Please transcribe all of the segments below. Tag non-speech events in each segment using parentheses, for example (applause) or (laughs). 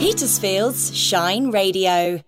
Petersfield's Shine Radio.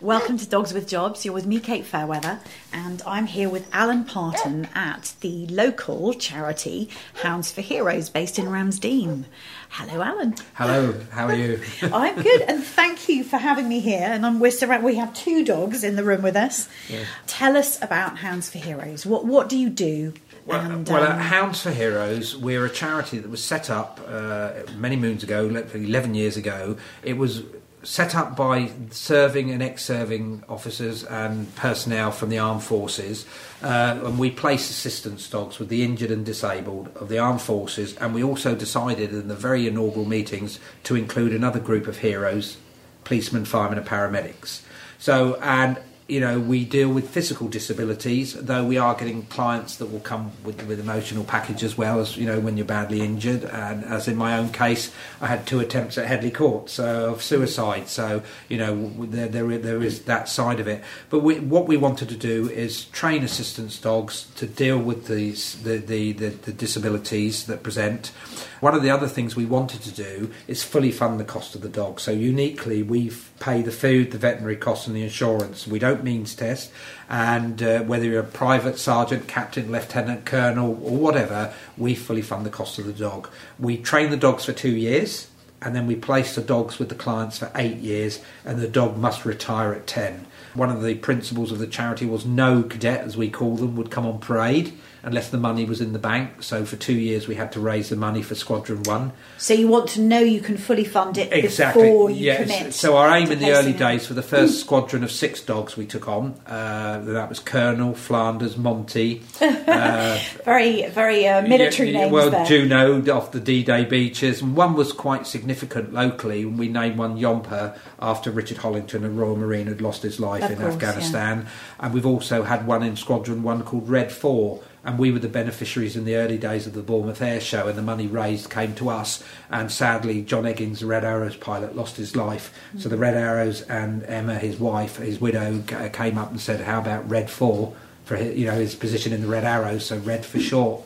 Welcome to Dogs with Jobs. You're with me, Kate Fairweather, and I'm here with Alan Parton at the local charity Hounds for Heroes based in Ramsdean. Hello, Alan. Hello, how are you? (laughs) I'm good, and thank you for having me here. And I'm, we're surrounded, we have two dogs in the room with us. Yeah. Tell us about Hounds for Heroes. What what do you do? Well, And, well um, Hounds for Heroes, we're a charity that was set up uh, many moons ago, 11 years ago. It was set up by serving and ex-serving officers and personnel from the armed forces, uh, and we place assistance dogs with the injured and disabled of the armed forces, and we also decided in the very inaugural meetings to include another group of heroes, policemen, firemen, and paramedics. So, and you know, we deal with physical disabilities, though we are getting clients that will come with, with emotional package as well as, you know, when you're badly injured. And as in my own case, I had two attempts at Headley Court so, of suicide. So, you know, there, there, there is that side of it. But we, what we wanted to do is train assistance dogs to deal with these, the, the, the, the disabilities that present. One of the other things we wanted to do is fully fund the cost of the dog. So uniquely, we pay the food, the veterinary costs, and the insurance. We don't means test, and uh, whether you're a private sergeant, captain, lieutenant, colonel, or whatever, we fully fund the cost of the dog. We train the dogs for two years, and then we place the dogs with the clients for eight years, and the dog must retire at ten. One of the principles of the charity was no cadet, as we call them, would come on parade unless the money was in the bank. So for two years, we had to raise the money for Squadron One. so you want to know you can fully fund it Exactly. before you yes. commit. So our aim in the early it. days for the first squadron of six dogs we took on, uh, that was Colonel, Flanders, Monty, uh, (laughs) very very uh, military yeah, yeah, names well, there. Juno off the D-Day beaches, and one was quite significant locally. We named one Yomper after Richard Hollington, a Royal Marine who'd lost his life Of in course, Afghanistan, and we've also had one in Squadron One called Red Four. And we were the beneficiaries in the early days of the Bournemouth Air Show, and the money raised came to us. And sadly, Jon Egging, the Red Arrows pilot, lost his life. So the Red Arrows and Emma, his wife, his widow, uh, came up and said, "How about Red Four for his, you know his position in the Red Arrows? So Red for short."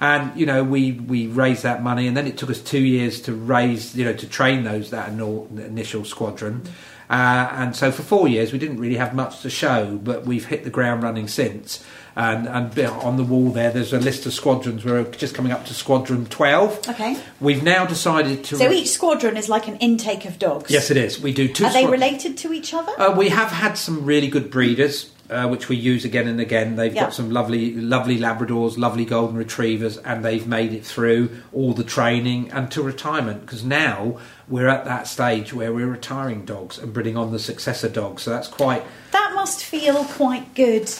and you know we we raised that money and then it took us two years to raise you know to train those that initial squadron uh, and so for four years we didn't really have much to show but we've hit the ground running since and, and on the wall there there's a list of squadrons we're just coming up to squadron 12 Okay. we've now decided to So each squadron is like an intake of dogs. yes it is we do two Are they related to each other? uh, we have had some really good breeders, uh, which we use again and again. They've Yeah. got some lovely, lovely Labradors, lovely Golden Retrievers, and they've made it through all the training and to retirement. Because now we're at that stage where we're retiring dogs and breeding on the successor dogs. So that's quite that must feel quite good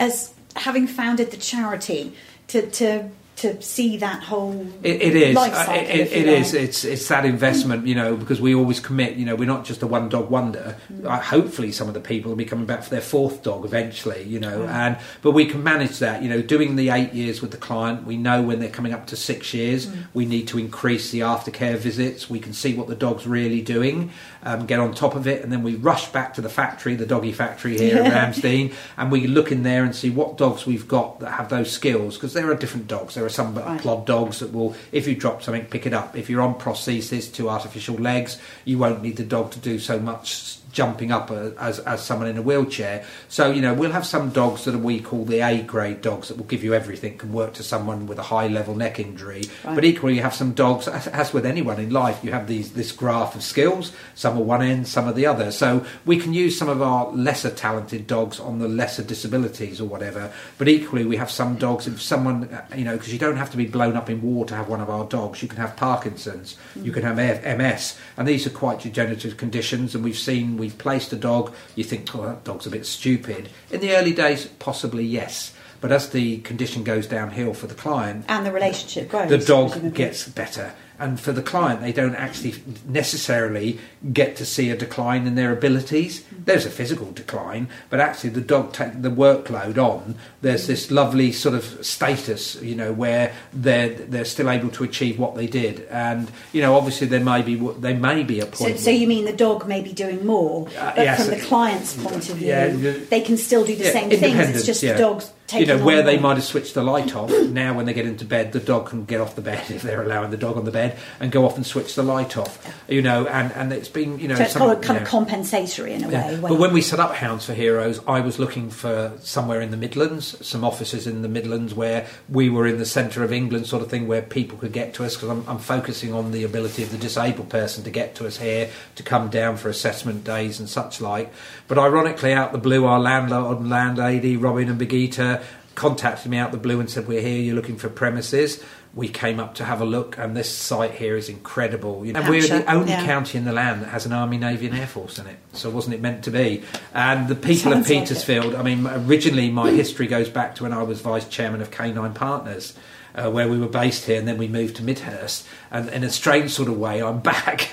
as having founded the charity to to to see that whole It, it is. life Uh, cycle, it, you it is. It's it's that investment, you know, because we always commit. You know, we're not just a one dog wonder. Mm. Uh, hopefully, some of the people will be coming back for their fourth dog eventually. You know, and but we can manage that. You know, doing the eight years with the client, we know when they're coming up to six years, Mm. we need to increase the aftercare visits. We can see what the dog's really doing, um, get on top of it, and then we rush back to the factory, the doggy factory here in Ramsdean, and we look in there and see what dogs we've got that have those skills because there are different dogs. There are some Right. plod dogs that will, if you drop something, pick it up. If you're on prosthesis, two artificial legs, you won't need the dog to do so much jumping up as, as someone in a wheelchair. So, you know, we'll have some dogs that we call the A grade dogs that will give you everything, can work to someone with a high level neck injury. Right. But equally, you have some dogs, as, as with anyone in life, you have these this graph of skills. Some are one end, some are the other. So we can use some of our lesser talented dogs on the lesser disabilities or whatever. But equally, we have some dogs. If someone, you know, because you don't have to be blown up in war to have one of our dogs. You can have Parkinson's, you can have MS, and these are quite degenerative conditions. And we've seen, we've placed a dog. You think, oh, that dog's a bit stupid. In the early days, possibly yes. But as the condition goes downhill for the client, and the relationship grows. the dog presumably. gets better. And for the client, they don't actually necessarily get to see a decline in their abilities. There's a physical decline, but actually the dog take the workload on. There's this lovely sort of status, you know, where they're they're still able to achieve what they did. And you know, obviously there may be there may be a So, point. so you mean the dog may be doing more, Uh, but yes. from the client's point of view, Yeah, they can still do the Yeah, same things. It's just yeah. the dog's you know where they might have switched the light off (coughs) now when they get into bed the dog can get off the bed (laughs) if they're allowing the dog on the bed and go off and switch the light off. You know, and, and it's been you know So it's some- kind of, kind you of compensatory in a yeah. way. But when we set up Hounds for Heroes, I was looking for somewhere in the Midlands, some offices in the Midlands where we were in the centre of England, sort of thing, where people could get to us. Because I'm, I'm focusing on the ability of the disabled person to get to us here, to come down for assessment days and such like. But ironically, out the blue, our landlord and landlady, Robin and Begita, contacted me out the blue and said, "We're here. You're looking for premises." We came up to have a look, and this site here is incredible. You know, we're the only yeah. county in the land that has an Army, Navy, and Air Force in it. So wasn't it meant to be? And the people of Sounds like. Petersfield. I mean, originally my history goes back to when I was vice chairman of Canine Partners. Uh, where we were based here, and then we moved to Midhurst. And in a strange sort of way, I'm back, (laughs)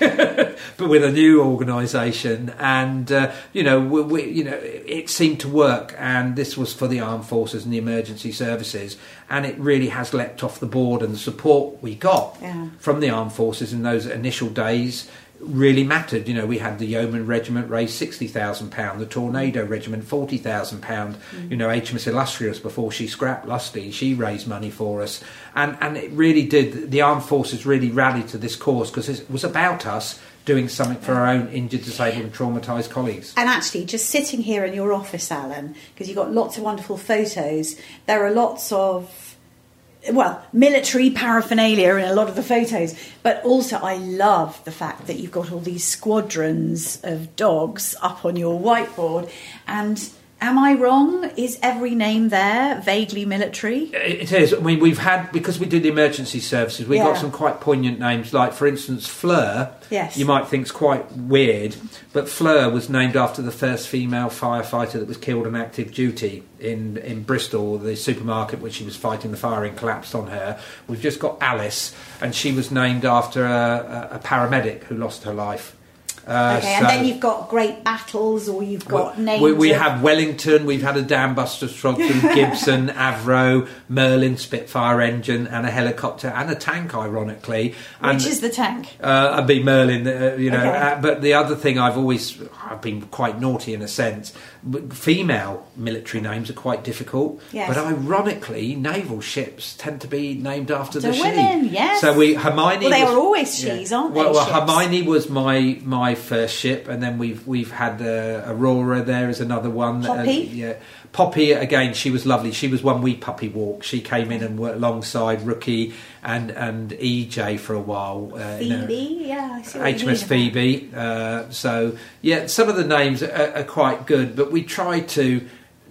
but with a new organisation. And uh, you know, we, we, you know, it, it seemed to work. And this was for the armed forces and the emergency services. And it really has leapt off the board. And the support we got Yeah. from the armed forces in those initial days really mattered. You know, we had the Yeoman Regiment raise sixty thousand pound, the Tornado Regiment forty thousand pound. You know, HMS Illustrious before she scrapped Lusty, she raised money for us, and and it really did. The armed forces really rallied to this cause because it was about us doing something for our own injured, disabled, and traumatised colleagues. And actually, just sitting here in your office, Alan, because you've got lots of wonderful photos, there are lots of, well, military paraphernalia in a lot of the photos. But also, I love the fact that you've got all these squadrons of dogs up on your whiteboard. And am I wrong? Is every name there vaguely military? It is. I mean, we've had because we do the emergency services. We've Yeah. got some quite poignant names, like for instance, Fleur. Yes. You might think think's quite weird, but Fleur was named after the first female firefighter that was killed on active duty in in Bristol. The supermarket which she was fighting the fire in collapsed on her. We've just got Alice, and she was named after a, a paramedic who lost her life. Uh, okay, and then you've got great battles, or you've got names. we, we of- have Wellington, we've had a dam buster (laughs) Gibson, Avro, Merlin Spitfire engine, and a helicopter and a tank, ironically. And, Which is the tank? uh, I'd be Merlin, uh, you know. Okay. Uh, but the other thing I've always, I've been quite naughty in a sense. Female military names are quite difficult. Yes. But ironically, naval ships tend to be named after The the, she. yes. So we Hermione. Well, they was- are always she's, aren't they, Well, well? Hermione was my my first ship, and then we've we've had uh, Aurora. There is another one. Poppy? Uh, yeah, Poppy again. She was lovely. She was one wee puppy walk. She came in and worked alongside Rookie and and EJ for a while. Uh, a- Phoebe, yeah, I see. What you mean HMS Phoebe. Uh, so yeah, some of the names are, are quite good, but we tried to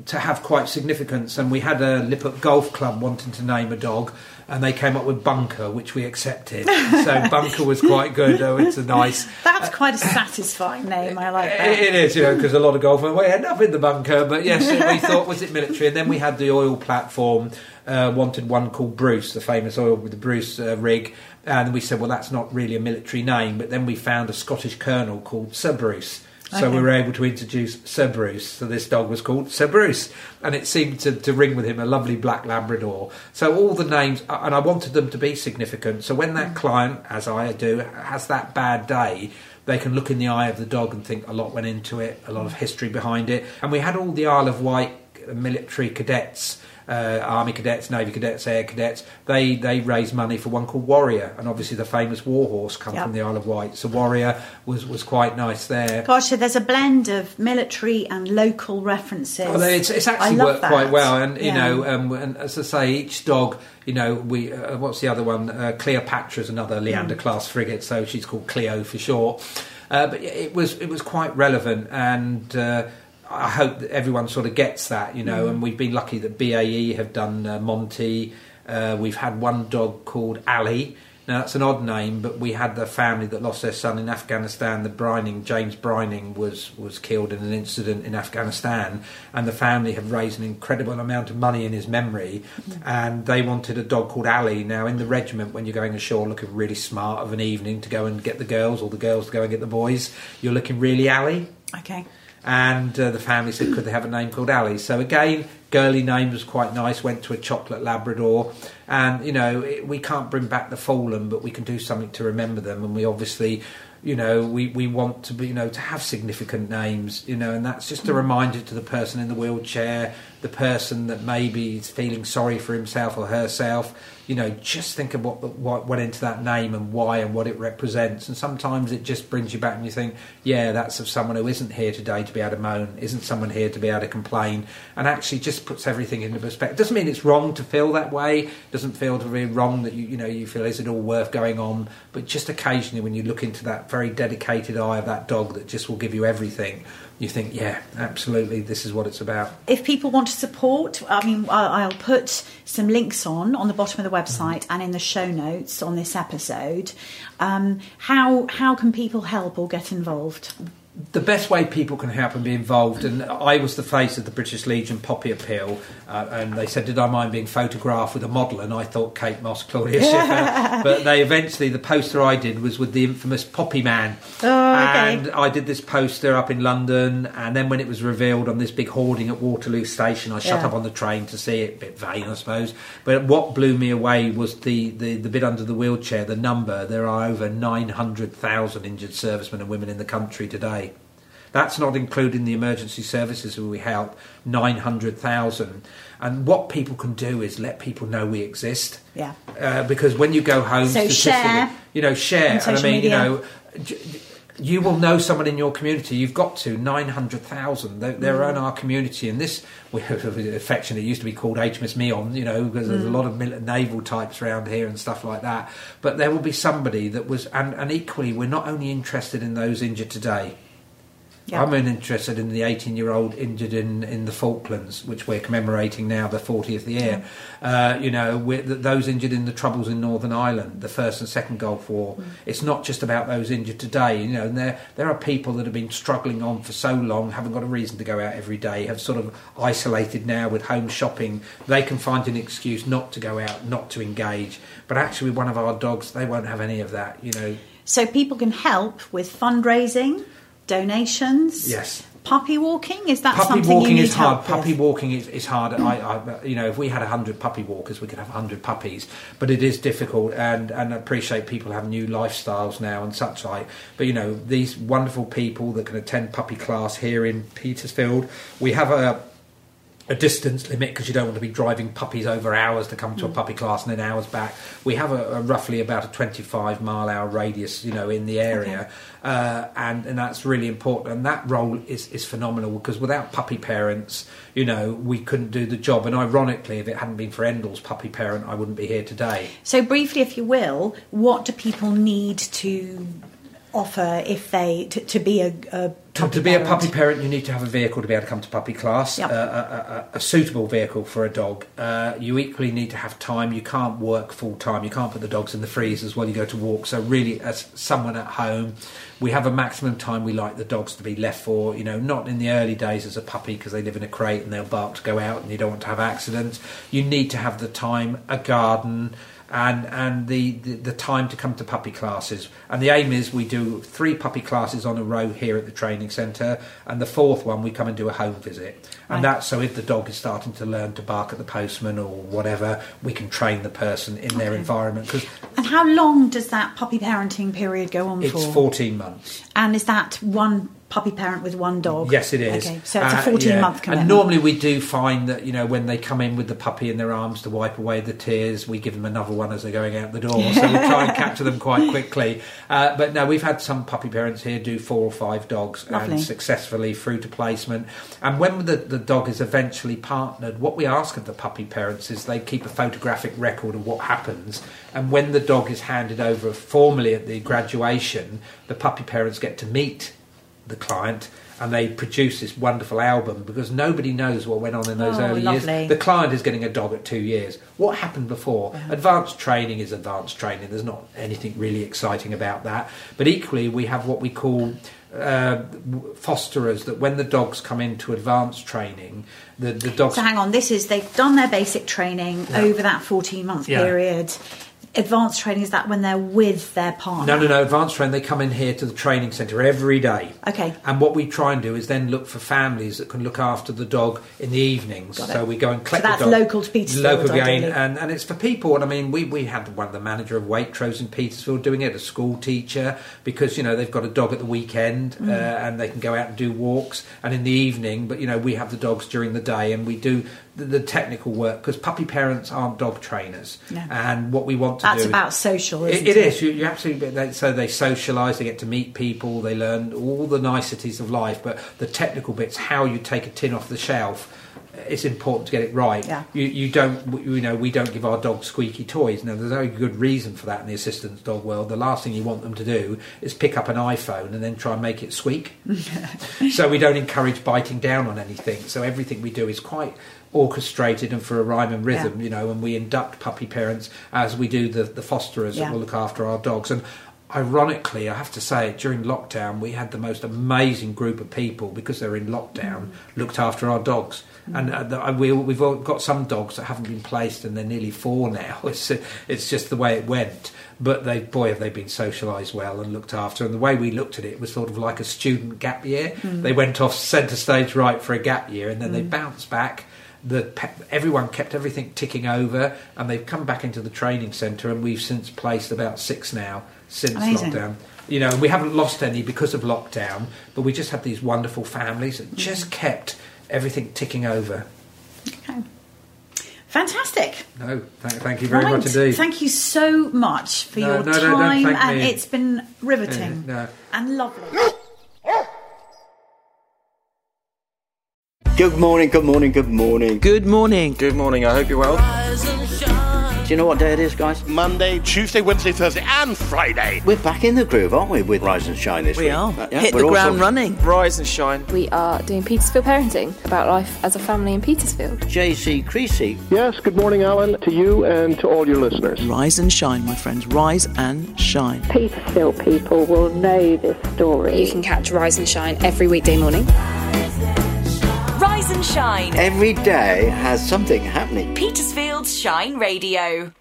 to have quite significance. And we had a Liphook Golf Club wanting to name a dog, and they came up with Bunker, which we accepted. (laughs) so Bunker was quite good. Oh, it's a nice. That's quite a satisfying name. I like that. It it is, you know, because a lot of golfers we end up in the bunker. But yes, we (laughs) thought was it military, and then we had the oil platform. Uh, wanted one called Bruce, the famous oil with the Bruce uh, rig, and we said, well, that's not really a military name. But then we found a Scottish colonel called Sir Bruce. So Okay. we were able to introduce Sir Bruce. So this dog was called Sir Bruce, and it seemed to, to ring with him a lovely black Labrador. So all the names, uh, and I wanted them to be significant. So when that mm. client, as I do, has that bad day, they can look in the eye of the dog and think a lot went into it, a lot of mm. history behind it. And we had all the Isle of Wight military cadets. Uh, Army cadets, Navy cadets, Air cadets. They they raised money for one called Warrior, and obviously the famous Warhorse come Yep. from the Isle of Wight. So Warrior was was quite nice there. Gosh, so there's a blend of military and local references. Well, it's, it's actually worked that. quite well, and you Yeah. know, um, and as I say, each dog, you know, we uh, what's the other one? Uh, Cleopatra's another Mm. Leander class frigate, so she's called Cleo for short. Uh, but it was it was quite relevant, and uh, I hope that everyone sort of gets that, you Mm. know. And we've been lucky that BAE have done uh, Monty. Uh, we've had one dog called Ali. Now that's an odd name, but we had the family that lost their son in Afghanistan. The Brynin, James Brynin, was was killed in an incident in Afghanistan, and the family have raised an incredible amount of money in his memory. And they wanted a dog called Ali. Now in the regiment, when you're going ashore, looking really smart of an evening to go and get the girls, or the girls to go and get the boys, you're looking really Ali Okay. And uh, the family said could they have a name called Ali? So again girly name was quite nice went to a chocolate labrador. And you know it, we can't bring back the fallen but we can do something to remember them. And we obviously you know, we, we want to be, you know, to have significant names, you know, and that's just a reminder to the person in the wheelchair, the person that maybe is feeling sorry for himself or herself. You know, just think of what, what went into that name and why and what it represents. And sometimes it just brings you back and you think, yeah, that's of someone who isn't here today to be able to moan, isn't someone here to be able to complain, and actually just puts everything into perspective. Doesn't mean it's wrong to feel that way. Doesn't feel to be wrong that you, you know, you feel is it all worth going on? But just occasionally when you look into that very dedicated eye of that dog that just will give you everything, you think, yeah, absolutely, this is what it's about. If people want to support, I mean, I'll put some links on on the bottom of the website mm-hmm. and in the show notes on this episode. Um, how how can people help or get involved? The best way people can help and be involved, and I was the face of the British Legion Poppy Appeal, uh, and they said, Did I mind being photographed with a model? And I thought Kate Moss, Claudia (laughs) Schiffer. but they eventually, the poster I did was with the infamous Poppy Man. Oh, okay. And I did this poster up in London, and then when it was revealed on this big hoarding at Waterloo Station, I shut yeah. up on the train to see it, a bit vain, I suppose. But what blew me away was the, the, the bit under the wheelchair, the number. There are over 900,000 injured servicemen and women in the country today. That's not including the emergency services where we help 900,000. And what people can do is let people know we exist. Yeah. Uh, because when you go home, so share. You know, share. And I mean, media. you know, you will know someone in your community. You've got to nine hundred thousand. They're, they're mm. in our community, and this we affectionately used to be called HMS Meon. You know, because there's mm. a lot of naval types around here and stuff like that. But there will be somebody that was, and, and equally, we're not only interested in those injured today. I'm interested in the 18 year old injured in, in the Falklands, which we're commemorating now, the 40th year. Uh, you know, those injured in the troubles in Northern Ireland, the First and Second Gulf War. Mm. It's not just about those injured today. You know, and there, there are people that have been struggling on for so long, haven't got a reason to go out every day, have sort of isolated now with home shopping. They can find an excuse not to go out, not to engage. But actually, one of our dogs, they won't have any of that, you know. So people can help with fundraising donations. Yes. Puppy walking is that something you puppy something walking is hard. Puppy with? walking is, is hard. I, I, you know, if we had hundred puppy walkers, we could have hundred puppies. But it is difficult, and and appreciate people have new lifestyles now and such like. But you know, these wonderful people that can attend puppy class here in Petersfield. We have a a distance limit because you don't want to be driving puppies over hours to come to mm. a puppy class and then hours back. We have a, a, roughly about a 25 mile hour radius, you know, in the area, okay. uh, and and that's really important. And that role is is phenomenal because without puppy parents, you know, we couldn't do the job. And ironically, if it hadn't been for Endal's puppy parent, I wouldn't be here today. So briefly, if you will, what do people need to offer if they to, to be a, a to, to, be parent. a puppy parent, you need to have a vehicle to be able to come to puppy class, yep. uh, a, a, a, suitable vehicle for a dog. Uh, you equally need to have time. You can't work full time. You can't put the dogs in the freezers while you go to walk. So really, as someone at home, we have a maximum time we like the dogs to be left for. You know, not in the early days as a puppy because they live in a crate and they'll bark to go out, and you don't want to have accidents. You need to have the time, a garden and and the, the, the, time to come to puppy classes. And the aim is we do three puppy classes on a row here at the training centre, and the fourth one we come and do a home visit. And right. that's so if the dog is starting to learn to bark at the postman or whatever, we can train the person in okay. their environment. Cause and how long does that puppy parenting period go on it's for? It's 14 months. And is that one puppy parent with one dog. Yes, it is. Okay, so it's a 14 uh, yeah. month commitment. And normally we do find that, you know, when they come in with the puppy in their arms to wipe away the tears, we give them another one as they're going out the door. So we try and capture them quite quickly. Uh, but no, we've had some puppy parents here do four or five dogs Lovely. and successfully through to placement. And when the, the dog is eventually partnered, what we ask of the puppy parents is they keep a photographic record of what happens. And when the dog is handed over formally at the graduation, the puppy parents get to meet the client and they produce this wonderful album because nobody knows what went on in those oh, early lovely. years. The client is getting a dog at two years. What happened before? Yeah. Advanced training is advanced training. There's not anything really exciting about that. But equally, we have what we call uh, fosterers that when the dogs come into advanced training, the, the dogs. So hang on, this is they've done their basic training yeah. over that 14 month yeah. period advanced training is that when they're with their partner? No, no, no. Advanced training. They come in here to the training centre every day. Okay. And what we try and do is then look for families that can look after the dog in the evenings. So we go and collect So that's the dog. local to Petersfield, Local again, and and it's for people. And I mean, we we had one of the manager of Waitrose in Petersfield doing it, a school teacher, because you know they've got a dog at the weekend Mm. uh, and they can go out and do walks, and in the evening. But you know, we have the dogs during the day, and we do the, the technical work because puppy parents aren't dog trainers. No. And what we want to That's do about social, It- isn't it it? is. You, you absolutely. They, so they socialise. They get to meet people. They learn all the niceties of life. But the technical bits, how you take a tin off the shelf, it's important to get it right. Yeah. You, you don't. You know, we don't give our dogs squeaky toys. Now, there's a very good reason for that in the assistance dog world. The last thing you want them to do is pick up an iPhone and then try and make it squeak. (laughs) so we don't encourage biting down on anything. So everything we do is quite orchestrated and for a rhyme and rhythm, Yeah. you know, and we induct puppy parents as we do the, the fosterers Yeah. that will look after our dogs. And ironically, I have to say, during lockdown, we had the most amazing group of people because they're in lockdown, mm. looked after our dogs. Mm. And uh, the, we, we've all got some dogs that haven't been placed, and they're nearly four now. (laughs) It's it's just the way it went. But they, boy, have they been socialised well and looked after. And the way we looked at it was sort of like a student gap year. Mm. They went off centre stage right for a gap year, and then they bounced back the everyone kept everything ticking over, and they've come back into the training centre, and we've since placed about six now since Amazing. lockdown. You know, and we haven't lost any because of lockdown, but we just had these wonderful families that mm. just kept everything ticking over. Okay. Fantastic. No, thank, thank you very Right. much indeed. Thank you so much for No, your no, no, don't time, thank and me. it's been riveting Yeah, no. and lovely. (laughs) Good morning, good morning, good morning. Good morning. Good morning, I hope you're well. Do you know what day it is, guys? Monday, Tuesday, Wednesday, Thursday, and Friday. We're back in the groove, aren't we, with Rise and Shine this week? We week? are. Uh, yeah, Hit we're the also- ground running. Rise and shine. We are doing Petersfield Parenting about life as a family in Petersfield. JC Creasy. Yes, good morning, Alan, to you and to all your listeners. Rise and shine, my friends. Rise and shine. Petersfield people will know this story. You can catch Rise and Shine every weekday morning. And shine. Every day has something happening. Petersfield's Shine Radio.